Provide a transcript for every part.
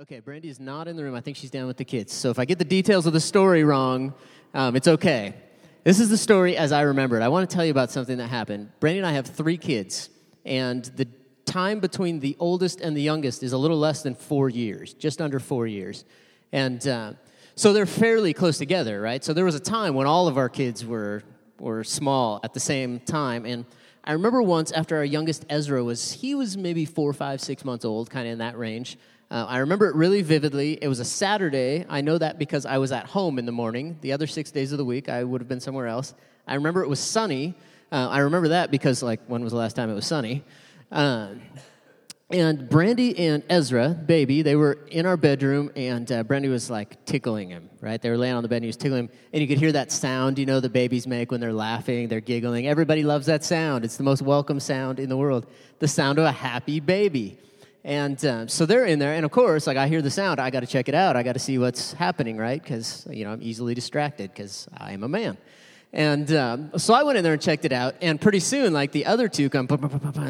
Okay, Brandy is not in the room. I think she's down with the kids. So if I get the details of the story wrong, um, it's okay. This is the story as I remember it. I want to tell you about something that happened. Brandy and I have three kids, and the time between the oldest and the youngest is a little less than four years, just under four years. And uh, so they're fairly close together, right? So there was a time when all of our kids were, were small at the same time. And I remember once after our youngest Ezra was, he was maybe four, five, six months old, kind of in that range. Uh, I remember it really vividly. It was a Saturday. I know that because I was at home in the morning. The other six days of the week, I would have been somewhere else. I remember it was sunny. Uh, I remember that because, like, when was the last time it was sunny? Uh, and Brandy and Ezra, baby, they were in our bedroom, and uh, Brandy was like tickling him, right? They were laying on the bed, and he was tickling him, and you could hear that sound, you know, the babies make when they're laughing, they're giggling. Everybody loves that sound. It's the most welcome sound in the world the sound of a happy baby. And uh, so they're in there, and of course, like I hear the sound, I got to check it out. I got to see what's happening, right? Because you know I'm easily distracted because I am a man. And um, so I went in there and checked it out, and pretty soon, like the other two come,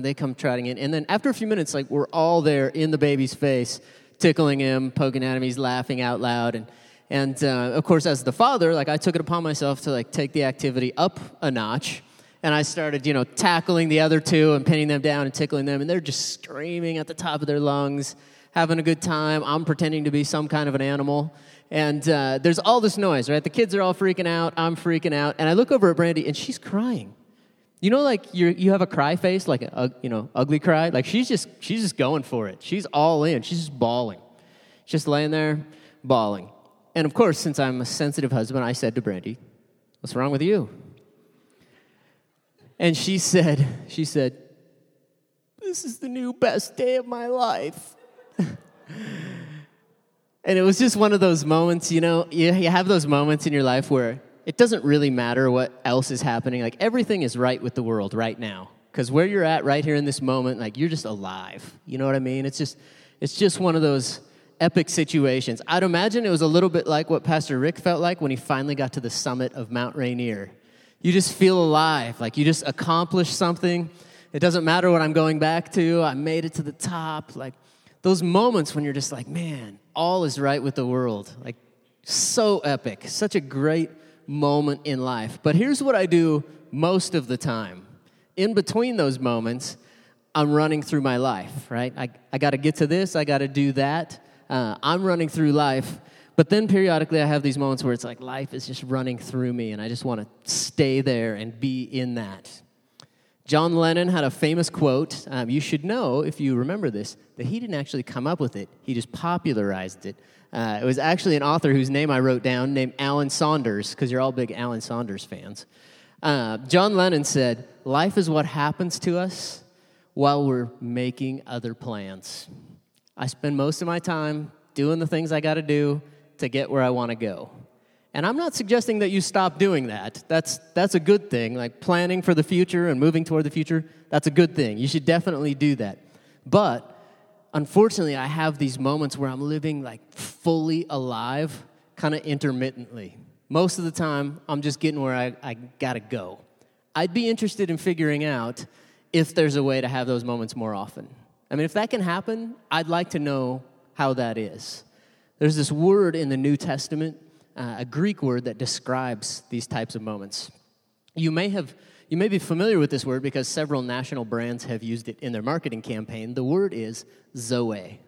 they come trotting in, and then after a few minutes, like we're all there in the baby's face, tickling him, poking at him, he's laughing out loud, and and uh, of course, as the father, like I took it upon myself to like take the activity up a notch and I started, you know, tackling the other two and pinning them down and tickling them, and they're just screaming at the top of their lungs, having a good time. I'm pretending to be some kind of an animal. And uh, there's all this noise, right? The kids are all freaking out. I'm freaking out. And I look over at Brandy, and she's crying. You know, like you you have a cry face, like a, you know, ugly cry. Like she's just she's just going for it. She's all in. She's just bawling. Just laying there, bawling. And of course, since I'm a sensitive husband, I said to Brandy, "What's wrong with you?" And she said, she said, this is the new best day of my life. and it was just one of those moments, you know, you, you have those moments in your life where it doesn't really matter what else is happening. Like everything is right with the world right now. Because where you're at right here in this moment, like you're just alive. You know what I mean? It's just, it's just one of those epic situations. I'd imagine it was a little bit like what Pastor Rick felt like when he finally got to the summit of Mount Rainier you just feel alive, like you just accomplished something. It doesn't matter what I'm going back to, I made it to the top. Like those moments when you're just like, man, all is right with the world. Like so epic, such a great moment in life. But here's what I do most of the time. In between those moments, I'm running through my life, right? I, I got to get to this, I got to do that. Uh, I'm running through life but then periodically, I have these moments where it's like life is just running through me, and I just want to stay there and be in that. John Lennon had a famous quote. Um, you should know, if you remember this, that he didn't actually come up with it, he just popularized it. Uh, it was actually an author whose name I wrote down named Allen Saunders, because you're all big Allen Saunders fans. Uh, John Lennon said, Life is what happens to us while we're making other plans. I spend most of my time doing the things I got to do to get where I want to go. And I'm not suggesting that you stop doing that. That's, that's a good thing. Like planning for the future and moving toward the future, that's a good thing. You should definitely do that. But unfortunately, I have these moments where I'm living like fully alive, kind of intermittently. Most of the time, I'm just getting where I, I gotta go. I'd be interested in figuring out if there's a way to have those moments more often. I mean, if that can happen, I'd like to know how that is. There's this word in the New Testament, uh, a Greek word that describes these types of moments. You may have you may be familiar with this word because several national brands have used it in their marketing campaign. The word is Zoe,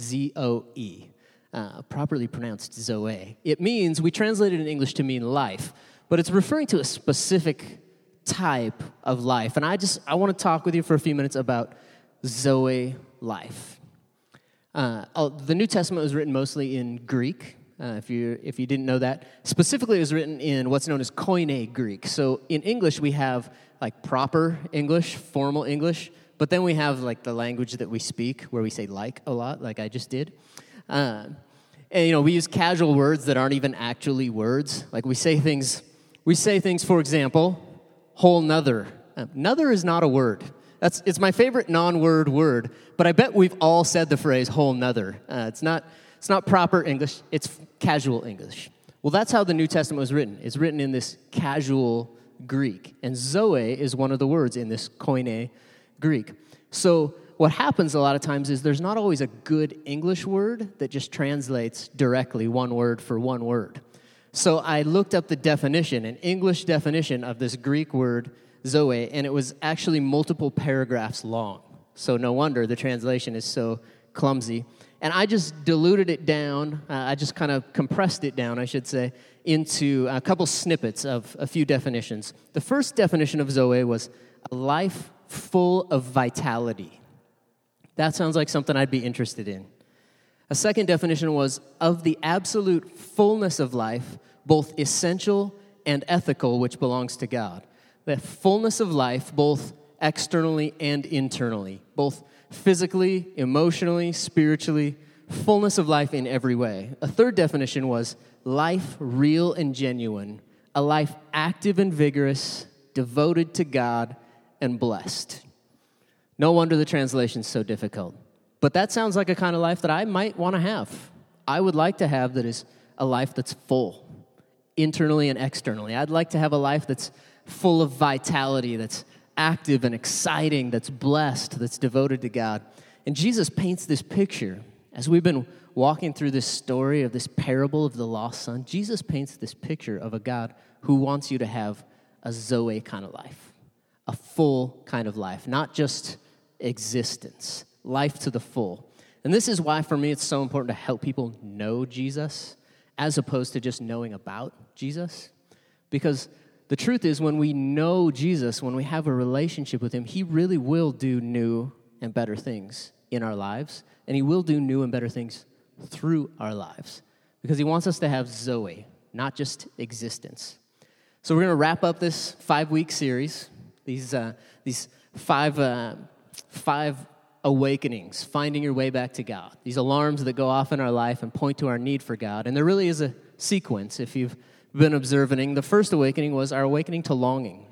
Z O E, uh, properly pronounced Zoe. It means, we translate it in English to mean life, but it's referring to a specific type of life. And I just, I want to talk with you for a few minutes about Zoe life. Uh, the New Testament was written mostly in Greek. Uh, if you if you didn't know that, specifically, it was written in what's known as Koine Greek. So in English, we have like proper English, formal English, but then we have like the language that we speak, where we say like a lot, like I just did. Uh, and you know, we use casual words that aren't even actually words. Like we say things, we say things. For example, whole nother. Uh, nother is not a word. That's, it's my favorite non word word, but I bet we've all said the phrase whole nother. Uh, it's, not, it's not proper English, it's casual English. Well, that's how the New Testament was written. It's written in this casual Greek. And Zoe is one of the words in this Koine Greek. So what happens a lot of times is there's not always a good English word that just translates directly one word for one word. So I looked up the definition, an English definition of this Greek word zoe, and it was actually multiple paragraphs long. So no wonder the translation is so clumsy. And I just diluted it down, uh, I just kind of compressed it down, I should say, into a couple snippets of a few definitions. The first definition of Zoe was a life full of vitality. That sounds like something I'd be interested in. A second definition was of the absolute fullness of life, both essential and ethical, which belongs to God. The fullness of life, both externally and internally, both physically, emotionally, spiritually, fullness of life in every way. A third definition was life real and genuine, a life active and vigorous, devoted to God and blessed. No wonder the translation's so difficult. But that sounds like a kind of life that I might want to have. I would like to have that is a life that's full, internally and externally. I'd like to have a life that's full of vitality, that's active and exciting, that's blessed, that's devoted to God. And Jesus paints this picture. As we've been walking through this story of this parable of the lost son, Jesus paints this picture of a God who wants you to have a Zoe kind of life, a full kind of life, not just existence, life to the full. And this is why, for me, it's so important to help people know Jesus as opposed to just knowing about Jesus. Because the truth is, when we know Jesus, when we have a relationship with Him, He really will do new and better things in our lives, and He will do new and better things through our lives because He wants us to have Zoe, not just existence. So, we're going to wrap up this five week series, these, uh, these five, uh, five awakenings, finding your way back to God, these alarms that go off in our life and point to our need for God. And there really is a sequence if you've been observing, the first awakening was our awakening to longing.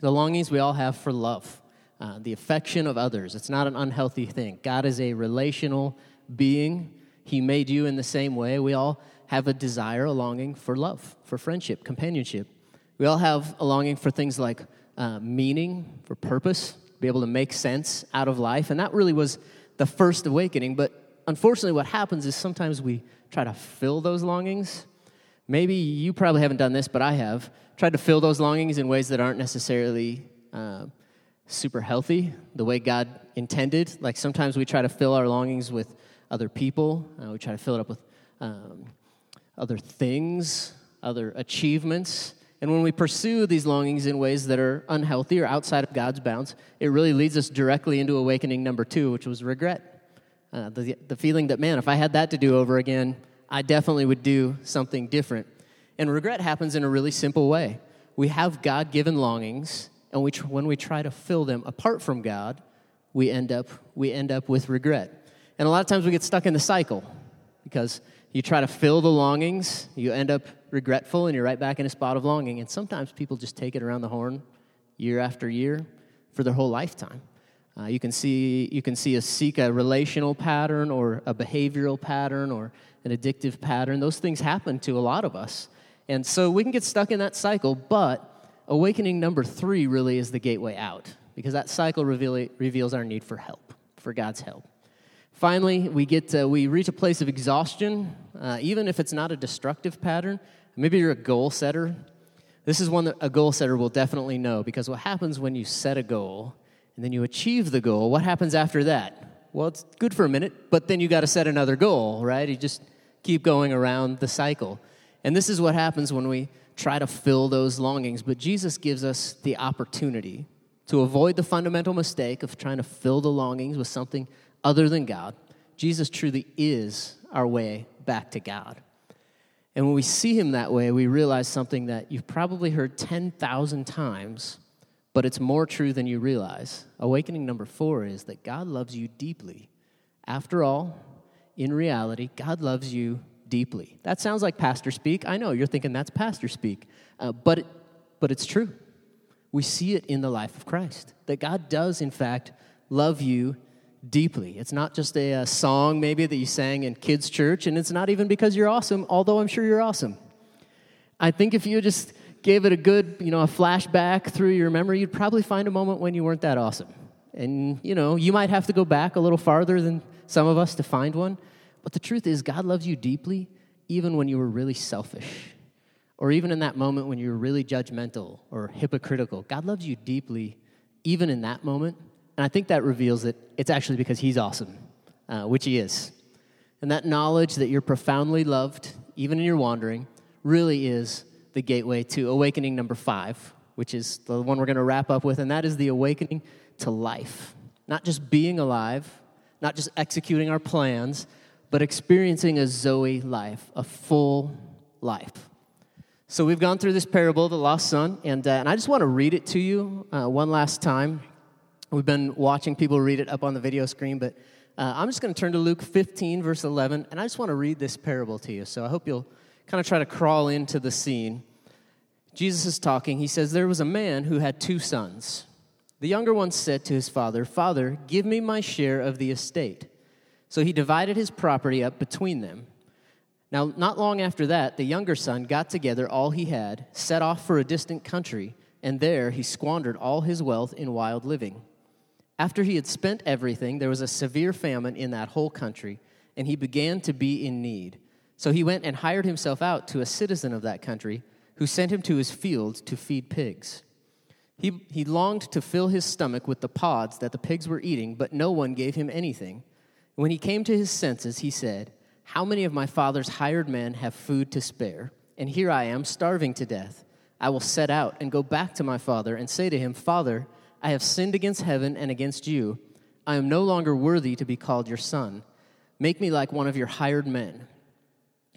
The longings we all have for love, uh, the affection of others. It's not an unhealthy thing. God is a relational being, He made you in the same way. We all have a desire, a longing for love, for friendship, companionship. We all have a longing for things like uh, meaning, for purpose, be able to make sense out of life. And that really was the first awakening. But unfortunately, what happens is sometimes we try to fill those longings Maybe you probably haven't done this, but I have. Tried to fill those longings in ways that aren't necessarily uh, super healthy, the way God intended. Like sometimes we try to fill our longings with other people, uh, we try to fill it up with um, other things, other achievements. And when we pursue these longings in ways that are unhealthy or outside of God's bounds, it really leads us directly into awakening number two, which was regret. Uh, the, the feeling that, man, if I had that to do over again, I definitely would do something different. And regret happens in a really simple way. We have God given longings, and we, when we try to fill them apart from God, we end, up, we end up with regret. And a lot of times we get stuck in the cycle because you try to fill the longings, you end up regretful, and you're right back in a spot of longing. And sometimes people just take it around the horn year after year for their whole lifetime. Uh, you, can see, you can see a seek a relational pattern or a behavioral pattern or an addictive pattern. Those things happen to a lot of us. And so we can get stuck in that cycle, but awakening number three really is the gateway out because that cycle reveal, reveals our need for help, for God's help. Finally, we, get uh, we reach a place of exhaustion, uh, even if it's not a destructive pattern. Maybe you're a goal setter. This is one that a goal setter will definitely know because what happens when you set a goal and then you achieve the goal, what happens after that? Well, it's good for a minute, but then you got to set another goal, right? You just keep going around the cycle. And this is what happens when we try to fill those longings. But Jesus gives us the opportunity to avoid the fundamental mistake of trying to fill the longings with something other than God. Jesus truly is our way back to God. And when we see him that way, we realize something that you've probably heard 10,000 times but it's more true than you realize. Awakening number four is that God loves you deeply. After all, in reality, God loves you deeply. That sounds like pastor speak. I know you're thinking that's pastor speak, uh, but, it, but it's true. We see it in the life of Christ that God does, in fact, love you deeply. It's not just a, a song maybe that you sang in kids' church, and it's not even because you're awesome, although I'm sure you're awesome. I think if you just gave it a good, you know, a flashback through your memory, you'd probably find a moment when you weren't that awesome. And, you know, you might have to go back a little farther than some of us to find one. But the truth is, God loves you deeply, even when you were really selfish, or even in that moment when you were really judgmental or hypocritical. God loves you deeply, even in that moment. And I think that reveals that it's actually because He's awesome, uh, which He is. And that knowledge that you're profoundly loved, even in your wandering, really is the gateway to awakening number five, which is the one we're going to wrap up with, and that is the awakening to life. Not just being alive, not just executing our plans, but experiencing a Zoe life, a full life. So we've gone through this parable, of the lost son, and, uh, and I just want to read it to you uh, one last time. We've been watching people read it up on the video screen, but uh, I'm just going to turn to Luke 15, verse 11, and I just want to read this parable to you. So I hope you'll kind of try to crawl into the scene. Jesus is talking. He says, There was a man who had two sons. The younger one said to his father, Father, give me my share of the estate. So he divided his property up between them. Now, not long after that, the younger son got together all he had, set off for a distant country, and there he squandered all his wealth in wild living. After he had spent everything, there was a severe famine in that whole country, and he began to be in need. So he went and hired himself out to a citizen of that country, who sent him to his fields to feed pigs. He, he longed to fill his stomach with the pods that the pigs were eating, but no one gave him anything. When he came to his senses, he said, How many of my father's hired men have food to spare? And here I am, starving to death. I will set out and go back to my father and say to him, Father, I have sinned against heaven and against you. I am no longer worthy to be called your son. Make me like one of your hired men.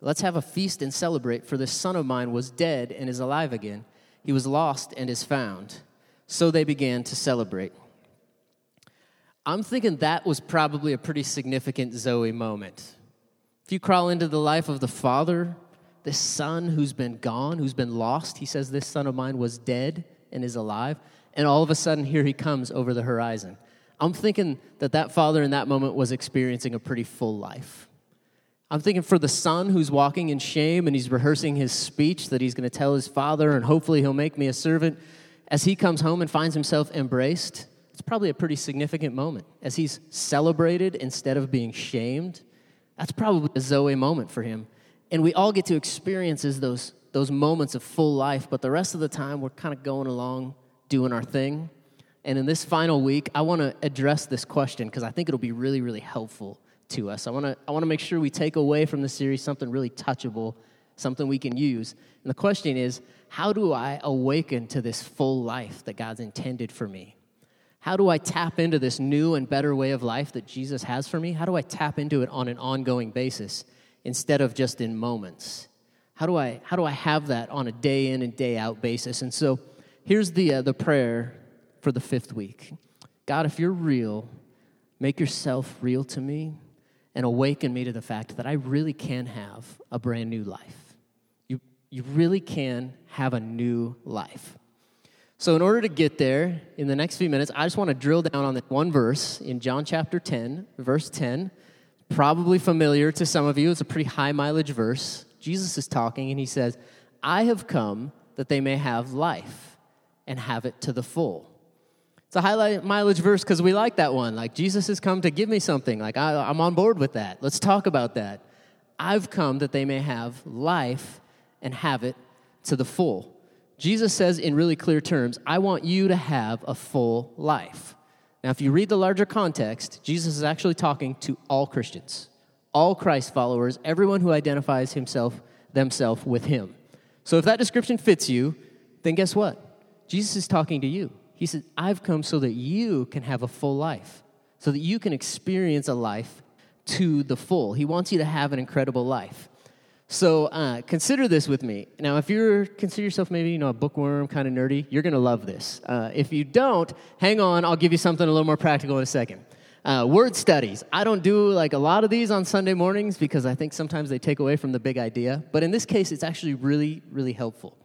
Let's have a feast and celebrate, for this son of mine was dead and is alive again. He was lost and is found. So they began to celebrate. I'm thinking that was probably a pretty significant Zoe moment. If you crawl into the life of the father, this son who's been gone, who's been lost, he says, This son of mine was dead and is alive. And all of a sudden, here he comes over the horizon. I'm thinking that that father in that moment was experiencing a pretty full life. I'm thinking for the son who's walking in shame and he's rehearsing his speech that he's going to tell his father, and hopefully he'll make me a servant. As he comes home and finds himself embraced, it's probably a pretty significant moment. As he's celebrated instead of being shamed, that's probably a Zoe moment for him. And we all get to experience those, those moments of full life, but the rest of the time we're kind of going along doing our thing. And in this final week, I want to address this question because I think it'll be really, really helpful to us. I want to I want to make sure we take away from the series something really touchable, something we can use. And the question is, how do I awaken to this full life that God's intended for me? How do I tap into this new and better way of life that Jesus has for me? How do I tap into it on an ongoing basis instead of just in moments? How do I how do I have that on a day in and day out basis? And so here's the uh, the prayer for the fifth week. God, if you're real, make yourself real to me and awaken me to the fact that I really can have a brand new life. You, you really can have a new life. So, in order to get there in the next few minutes, I just want to drill down on this one verse in John chapter 10, verse 10. Probably familiar to some of you. It's a pretty high mileage verse. Jesus is talking and he says, I have come that they may have life and have it to the full. It's a high mileage verse because we like that one. Like, Jesus has come to give me something. Like, I, I'm on board with that. Let's talk about that. I've come that they may have life and have it to the full. Jesus says in really clear terms, I want you to have a full life. Now, if you read the larger context, Jesus is actually talking to all Christians, all Christ followers, everyone who identifies himself, themselves with him. So if that description fits you, then guess what? Jesus is talking to you. He said, I've come so that you can have a full life, so that you can experience a life to the full. He wants you to have an incredible life. So uh, consider this with me. Now, if you consider yourself maybe you know a bookworm, kind of nerdy, you're going to love this. Uh, if you don't, hang on. I'll give you something a little more practical in a second. Uh, word studies. I don't do like a lot of these on Sunday mornings because I think sometimes they take away from the big idea. But in this case, it's actually really, really helpful.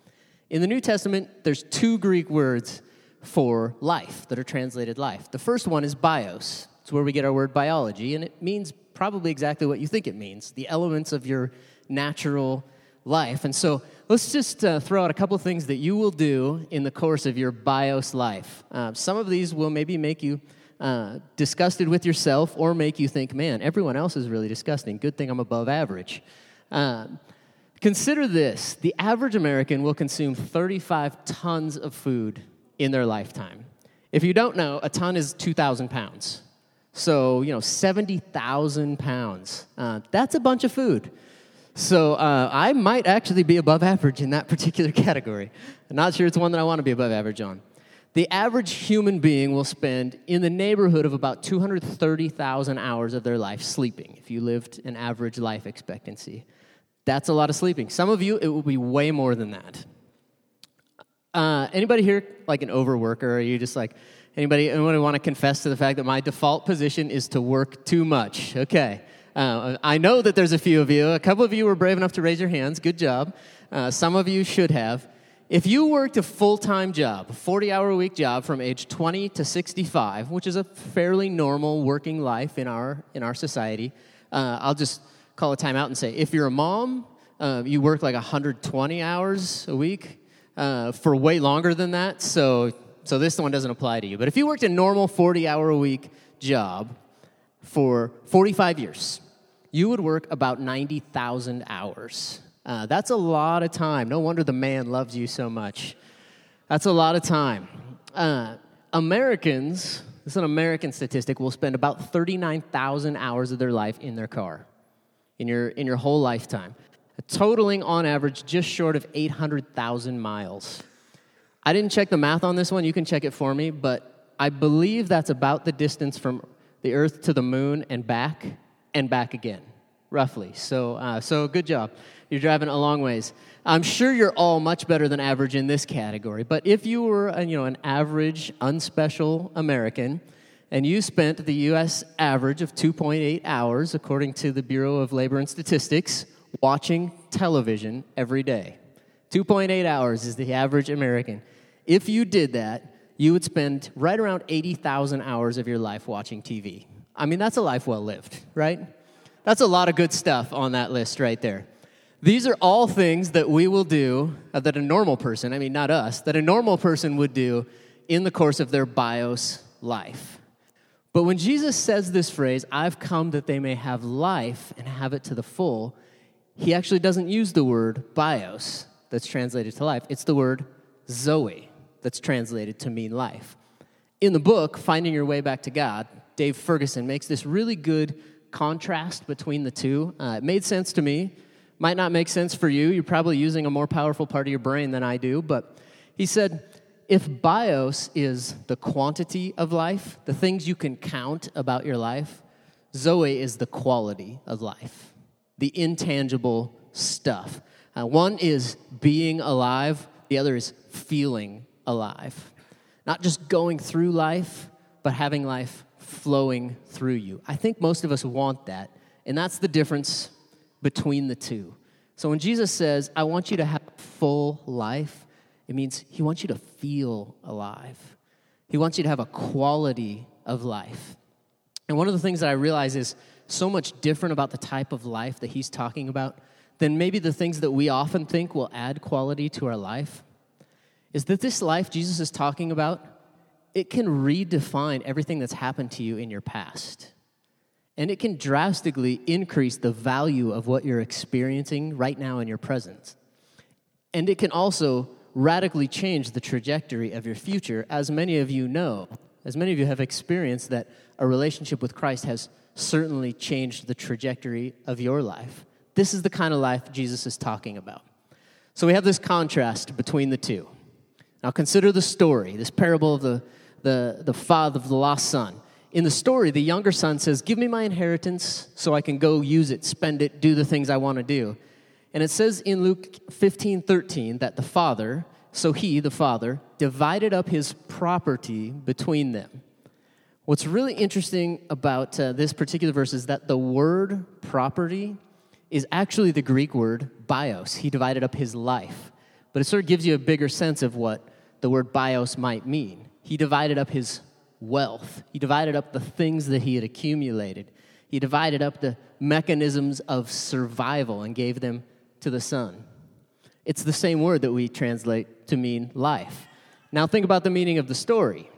In the New Testament, there's two Greek words for life that are translated life. The first one is bios. It's where we get our word biology, and it means probably exactly what you think it means the elements of your natural life. And so let's just uh, throw out a couple things that you will do in the course of your bios life. Uh, some of these will maybe make you uh, disgusted with yourself or make you think, man, everyone else is really disgusting. Good thing I'm above average. Um, consider this the average American will consume 35 tons of food in their lifetime. If you don't know, a ton is 2,000 pounds. So, you know, 70,000 pounds. Uh, that's a bunch of food. So, uh, I might actually be above average in that particular category. I'm not sure it's one that I want to be above average on. The average human being will spend in the neighborhood of about 230,000 hours of their life sleeping, if you lived an average life expectancy. That's a lot of sleeping. Some of you, it will be way more than that. Uh, anybody here like an overworker? Or are you just like, anybody, anybody want to confess to the fact that my default position is to work too much? Okay. Uh, I know that there's a few of you. A couple of you were brave enough to raise your hands. Good job. Uh, some of you should have. If you worked a full time job, a 40 hour a week job from age 20 to 65, which is a fairly normal working life in our, in our society, uh, I'll just call a timeout and say if you're a mom, uh, you work like 120 hours a week uh, for way longer than that, so, so this one doesn't apply to you. But if you worked a normal 40 hour a week job for 45 years, you would work about 90,000 hours. Uh, that's a lot of time. No wonder the man loves you so much. That's a lot of time. Uh, Americans, this is an American statistic, will spend about 39,000 hours of their life in their car in your, in your whole lifetime, totaling on average just short of 800,000 miles. I didn't check the math on this one, you can check it for me, but I believe that's about the distance from the Earth to the moon and back and back again, roughly. So, uh, so good job. You're driving a long ways. I'm sure you're all much better than average in this category, but if you were a, you know, an average, unspecial American, and you spent the US average of 2.8 hours, according to the Bureau of Labor and Statistics, watching television every day. 2.8 hours is the average American. If you did that, you would spend right around 80,000 hours of your life watching TV. I mean, that's a life well lived, right? That's a lot of good stuff on that list right there. These are all things that we will do, uh, that a normal person, I mean, not us, that a normal person would do in the course of their bios life. But when Jesus says this phrase, I've come that they may have life and have it to the full, he actually doesn't use the word bios that's translated to life. It's the word zoe that's translated to mean life. In the book, Finding Your Way Back to God, Dave Ferguson makes this really good contrast between the two. Uh, it made sense to me might not make sense for you. You're probably using a more powerful part of your brain than I do. But he said, if bios is the quantity of life, the things you can count about your life, Zoe is the quality of life, the intangible stuff. Uh, one is being alive, the other is feeling alive. Not just going through life, but having life flowing through you. I think most of us want that. And that's the difference between the two. So when Jesus says, I want you to have full life, it means he wants you to feel alive. He wants you to have a quality of life. And one of the things that I realize is so much different about the type of life that he's talking about than maybe the things that we often think will add quality to our life is that this life Jesus is talking about, it can redefine everything that's happened to you in your past. And it can drastically increase the value of what you're experiencing right now in your present. And it can also radically change the trajectory of your future, as many of you know, as many of you have experienced that a relationship with Christ has certainly changed the trajectory of your life. This is the kind of life Jesus is talking about. So we have this contrast between the two. Now consider the story, this parable of the, the, the father of the lost son in the story, the younger son says, Give me my inheritance so I can go use it, spend it, do the things I want to do. And it says in Luke 15 13 that the father, so he, the father, divided up his property between them. What's really interesting about uh, this particular verse is that the word property is actually the Greek word bios. He divided up his life. But it sort of gives you a bigger sense of what the word bios might mean. He divided up his wealth, he divided up the things that he had accumulated, he divided up the mechanisms of survival and gave them to the son. It's the same word that we translate to mean life. Now, think about the meaning of the story.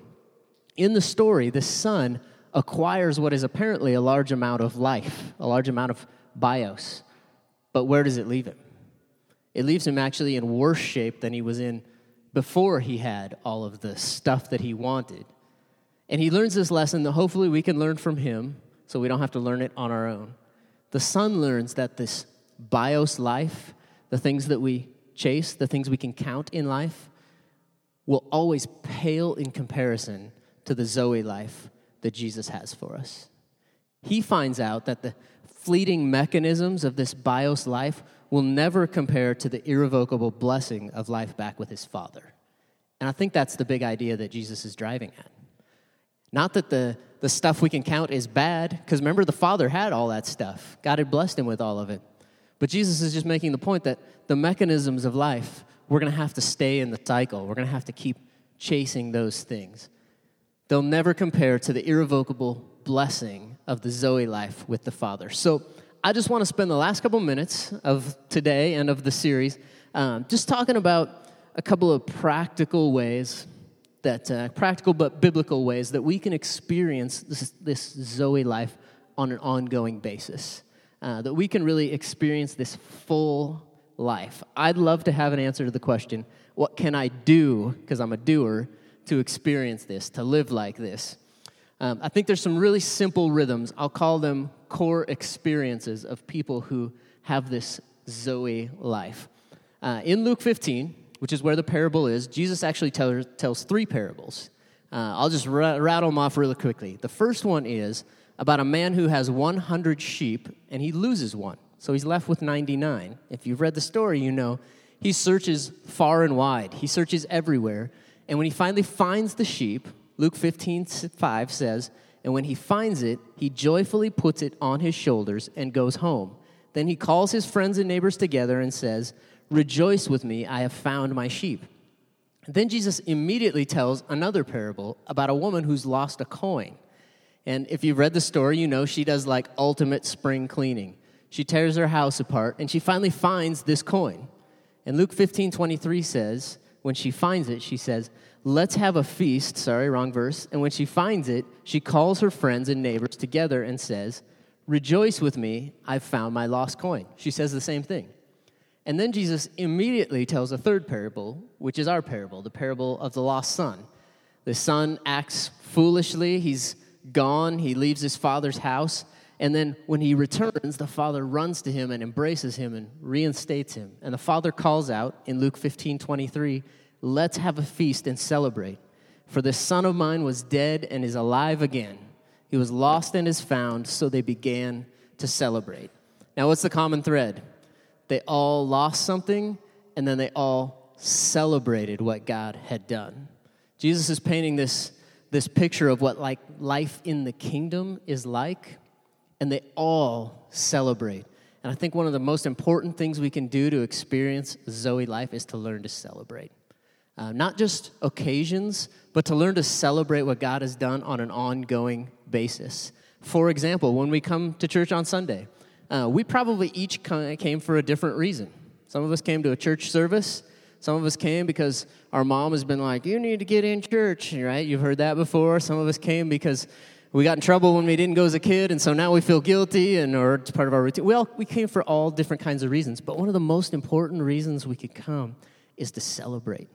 In the story, the son acquires what is apparently a large amount of life, a large amount of bios. But where does it leave him? It leaves him actually in worse shape than he was in before he had all of the stuff that he wanted. And he learns this lesson that hopefully we can learn from him so we don't have to learn it on our own. The son learns that this bios life, the things that we chase, the things we can count in life, will always pale in comparison to the Zoe life that Jesus has for us. He finds out that the fleeting mechanisms of this bios life will never compare to the irrevocable blessing of life back with his Father. And I think that's the big idea that Jesus is driving at. Not that the, the stuff we can count is bad, because remember, the Father had all that stuff. God had blessed him with all of it. But Jesus is just making the point that the mechanisms of life, we're going to have to stay in the cycle. We're going to have to keep chasing those things. They'll never compare to the irrevocable blessing of the Zoe life with the Father. So I just want to spend the last couple minutes of today and of the series um, just talking about a couple of practical ways that uh, practical but biblical ways that we can experience this, this Zoe life on an ongoing basis. Uh, that we can really experience this full life. I'd love to have an answer to the question what can I do, because I'm a doer, to experience this, to live like this? Um, I think there's some really simple rhythms. I'll call them core experiences of people who have this Zoe life. Uh, in Luke 15, which is where the parable is, Jesus actually tell, tells three parables. Uh, I'll just r- rattle them off really quickly. The first one is about a man who has 100 sheep and he loses one. So he's left with 99. If you've read the story, you know he searches far and wide, he searches everywhere. And when he finally finds the sheep, Luke 15 5 says, And when he finds it, he joyfully puts it on his shoulders and goes home. Then he calls his friends and neighbors together and says, Rejoice with me, I have found my sheep. Then Jesus immediately tells another parable about a woman who's lost a coin. And if you've read the story, you know she does like ultimate spring cleaning. She tears her house apart and she finally finds this coin. And Luke 15 23 says, when she finds it, she says, Let's have a feast. Sorry, wrong verse. And when she finds it, she calls her friends and neighbors together and says, Rejoice with me, I've found my lost coin. She says the same thing. And then Jesus immediately tells a third parable, which is our parable, the parable of the lost son. The son acts foolishly, he's gone, he leaves his father's house, and then when he returns, the father runs to him and embraces him and reinstates him. And the father calls out in Luke 15 23, Let's have a feast and celebrate. For this son of mine was dead and is alive again. He was lost and is found, so they began to celebrate. Now, what's the common thread? They all lost something, and then they all celebrated what God had done. Jesus is painting this, this picture of what like life in the kingdom is like, and they all celebrate. And I think one of the most important things we can do to experience Zoe life is to learn to celebrate. Uh, not just occasions, but to learn to celebrate what God has done on an ongoing basis. For example, when we come to church on Sunday, uh, we probably each came for a different reason. Some of us came to a church service. Some of us came because our mom has been like, you need to get in church, right? You've heard that before. Some of us came because we got in trouble when we didn't go as a kid, and so now we feel guilty, and or it's part of our routine. We all we came for all different kinds of reasons, but one of the most important reasons we could come is to celebrate.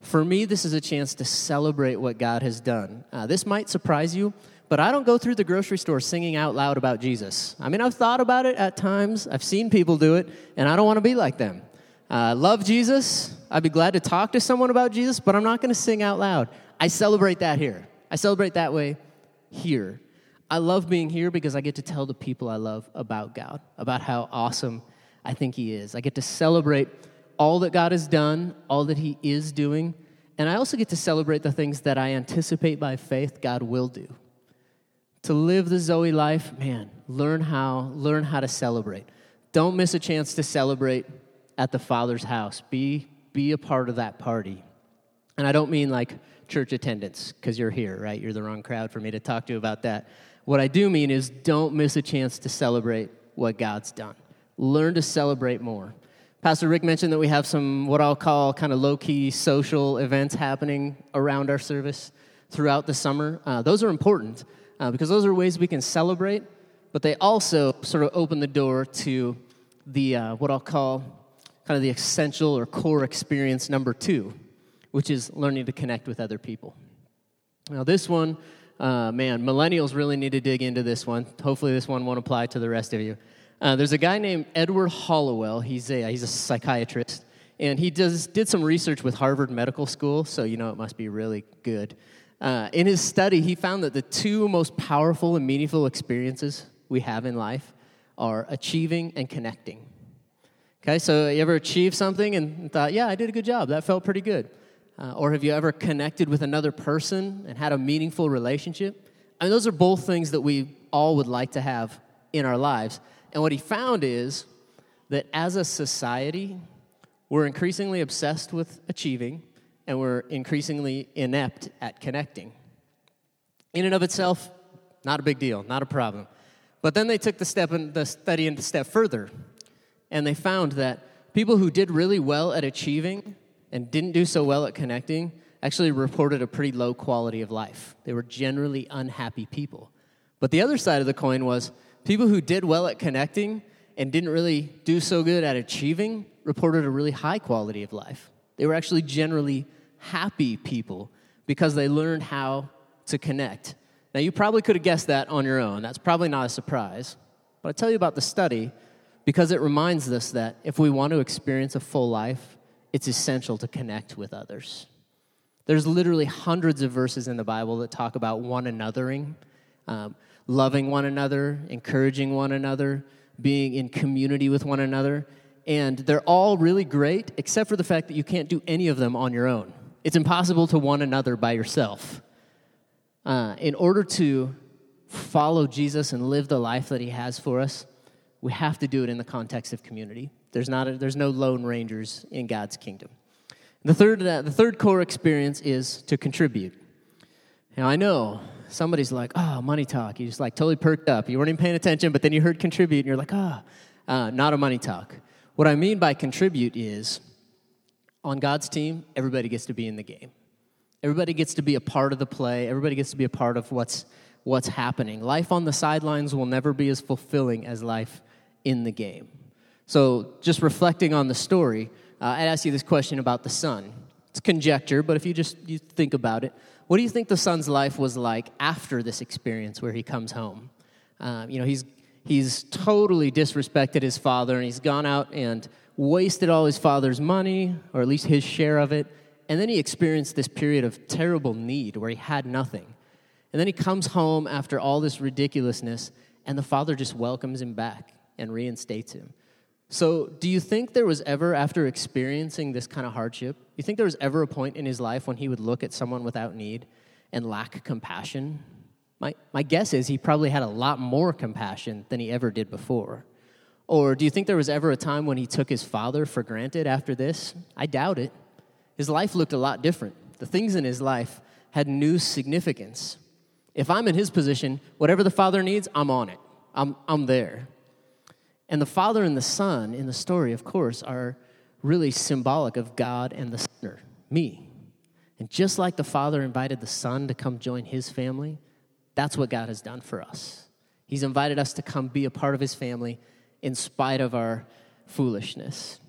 For me, this is a chance to celebrate what God has done. Uh, this might surprise you, but I don't go through the grocery store singing out loud about Jesus. I mean, I've thought about it at times, I've seen people do it, and I don't want to be like them. I uh, love Jesus. I'd be glad to talk to someone about Jesus, but I'm not going to sing out loud. I celebrate that here. I celebrate that way here. I love being here because I get to tell the people I love about God, about how awesome I think He is. I get to celebrate all that God has done, all that He is doing, and I also get to celebrate the things that I anticipate by faith God will do. to live the Zoe life, man, learn how, learn how to celebrate. Don't miss a chance to celebrate at the Father's house. Be, be a part of that party. And I don't mean like church attendance, because you're here, right? You're the wrong crowd for me to talk to about that. What I do mean is don't miss a chance to celebrate what God's done. Learn to celebrate more. Pastor Rick mentioned that we have some what I'll call kind of low key social events happening around our service throughout the summer. Uh, those are important uh, because those are ways we can celebrate, but they also sort of open the door to the uh, what I'll call kind of the essential or core experience number two, which is learning to connect with other people. Now, this one, uh, man, millennials really need to dig into this one. Hopefully, this one won't apply to the rest of you. Uh, there's a guy named Edward Hallowell. He's a, he's a psychiatrist, and he does, did some research with Harvard Medical School, so you know it must be really good. Uh, in his study, he found that the two most powerful and meaningful experiences we have in life are achieving and connecting. Okay, so you ever achieved something and thought, yeah, I did a good job, that felt pretty good? Uh, or have you ever connected with another person and had a meaningful relationship? I mean, those are both things that we all would like to have in our lives. And what he found is that as a society, we're increasingly obsessed with achieving and we're increasingly inept at connecting. In and of itself, not a big deal, not a problem. But then they took the step in the study into step further, and they found that people who did really well at achieving and didn't do so well at connecting actually reported a pretty low quality of life. They were generally unhappy people. But the other side of the coin was people who did well at connecting and didn't really do so good at achieving reported a really high quality of life. They were actually generally happy people because they learned how to connect. Now, you probably could have guessed that on your own. That's probably not a surprise. But I tell you about the study because it reminds us that if we want to experience a full life, it's essential to connect with others. There's literally hundreds of verses in the Bible that talk about one anothering, um, loving one another, encouraging one another, being in community with one another. And they're all really great, except for the fact that you can't do any of them on your own. It's impossible to one another by yourself. Uh, in order to follow Jesus and live the life that he has for us, we have to do it in the context of community. There's, not a, there's no lone rangers in God's kingdom. The third, uh, the third core experience is to contribute. Now, I know somebody's like, oh, money talk. You just like totally perked up. You weren't even paying attention, but then you heard contribute and you're like, ah, oh, uh, not a money talk. What I mean by contribute is on God's team, everybody gets to be in the game. Everybody gets to be a part of the play. Everybody gets to be a part of what's, what's happening. Life on the sidelines will never be as fulfilling as life in the game. So, just reflecting on the story, uh, I'd ask you this question about the son. It's conjecture, but if you just you think about it, what do you think the son's life was like after this experience where he comes home? Uh, you know, he's he's totally disrespected his father, and he's gone out and wasted all his father's money, or at least his share of it. And then he experienced this period of terrible need where he had nothing. And then he comes home after all this ridiculousness, and the father just welcomes him back and reinstates him. So, do you think there was ever, after experiencing this kind of hardship, you think there was ever a point in his life when he would look at someone without need and lack compassion? My, my guess is he probably had a lot more compassion than he ever did before. Or do you think there was ever a time when he took his father for granted after this? I doubt it. His life looked a lot different. The things in his life had new significance. If I'm in his position, whatever the father needs, I'm on it. I'm, I'm there. And the Father and the Son in the story, of course, are really symbolic of God and the sinner, me. And just like the Father invited the Son to come join his family, that's what God has done for us. He's invited us to come be a part of his family in spite of our foolishness.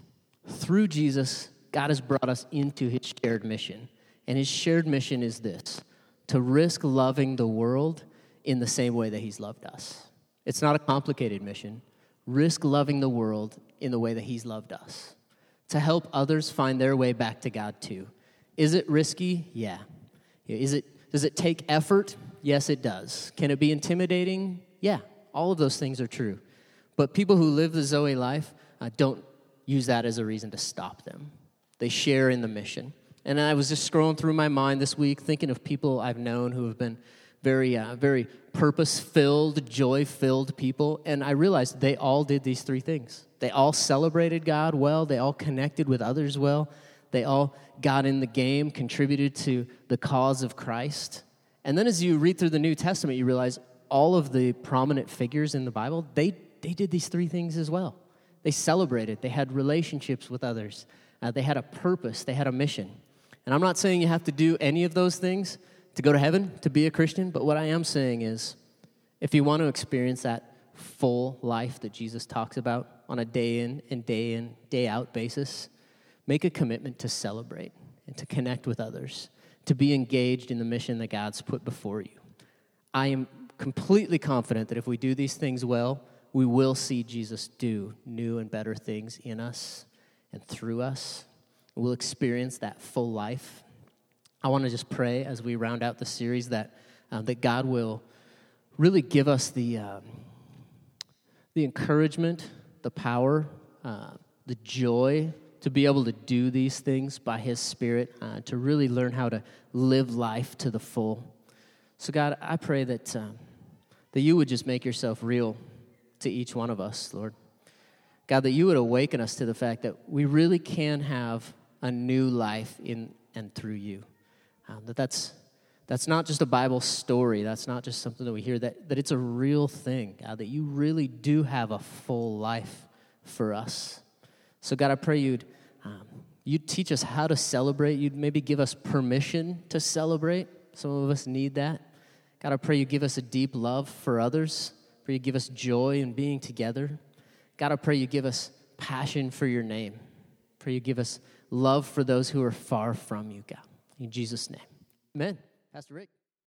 Through Jesus, God has brought us into his shared mission. And his shared mission is this to risk loving the world in the same way that he's loved us. It's not a complicated mission risk loving the world in the way that He's loved us, to help others find their way back to God too. Is it risky? Yeah. Is it, does it take effort? Yes, it does. Can it be intimidating? Yeah, all of those things are true. But people who live the Zoe life uh, don't use that as a reason to stop them. They share in the mission. And I was just scrolling through my mind this week thinking of people I've known who have been very, uh, very purpose filled, joy filled people. And I realized they all did these three things. They all celebrated God well, they all connected with others well, they all got in the game, contributed to the cause of Christ. And then as you read through the New Testament, you realize all of the prominent figures in the Bible, they, they did these three things as well. They celebrated, they had relationships with others, uh, they had a purpose, they had a mission. And I'm not saying you have to do any of those things to go to heaven, to be a Christian, but what I am saying is if you want to experience that full life that Jesus talks about on a day in and day in, day out basis, make a commitment to celebrate and to connect with others, to be engaged in the mission that God's put before you. I am completely confident that if we do these things well, we will see Jesus do new and better things in us and through us. We'll experience that full life. I want to just pray as we round out the series that, uh, that God will really give us the, um, the encouragement, the power, uh, the joy to be able to do these things by His Spirit, uh, to really learn how to live life to the full. So, God, I pray that, um, that you would just make yourself real to each one of us, Lord. God, that you would awaken us to the fact that we really can have a new life in and through you. Um, that that's, that's not just a Bible story. That's not just something that we hear, that, that it's a real thing, God, that you really do have a full life for us. So, God, I pray you'd, um, you'd teach us how to celebrate. You'd maybe give us permission to celebrate. Some of us need that. God, I pray you give us a deep love for others. Pray you give us joy in being together. God, I pray you give us passion for your name. Pray you give us love for those who are far from you, God. In Jesus' name. Amen. Pastor Rick.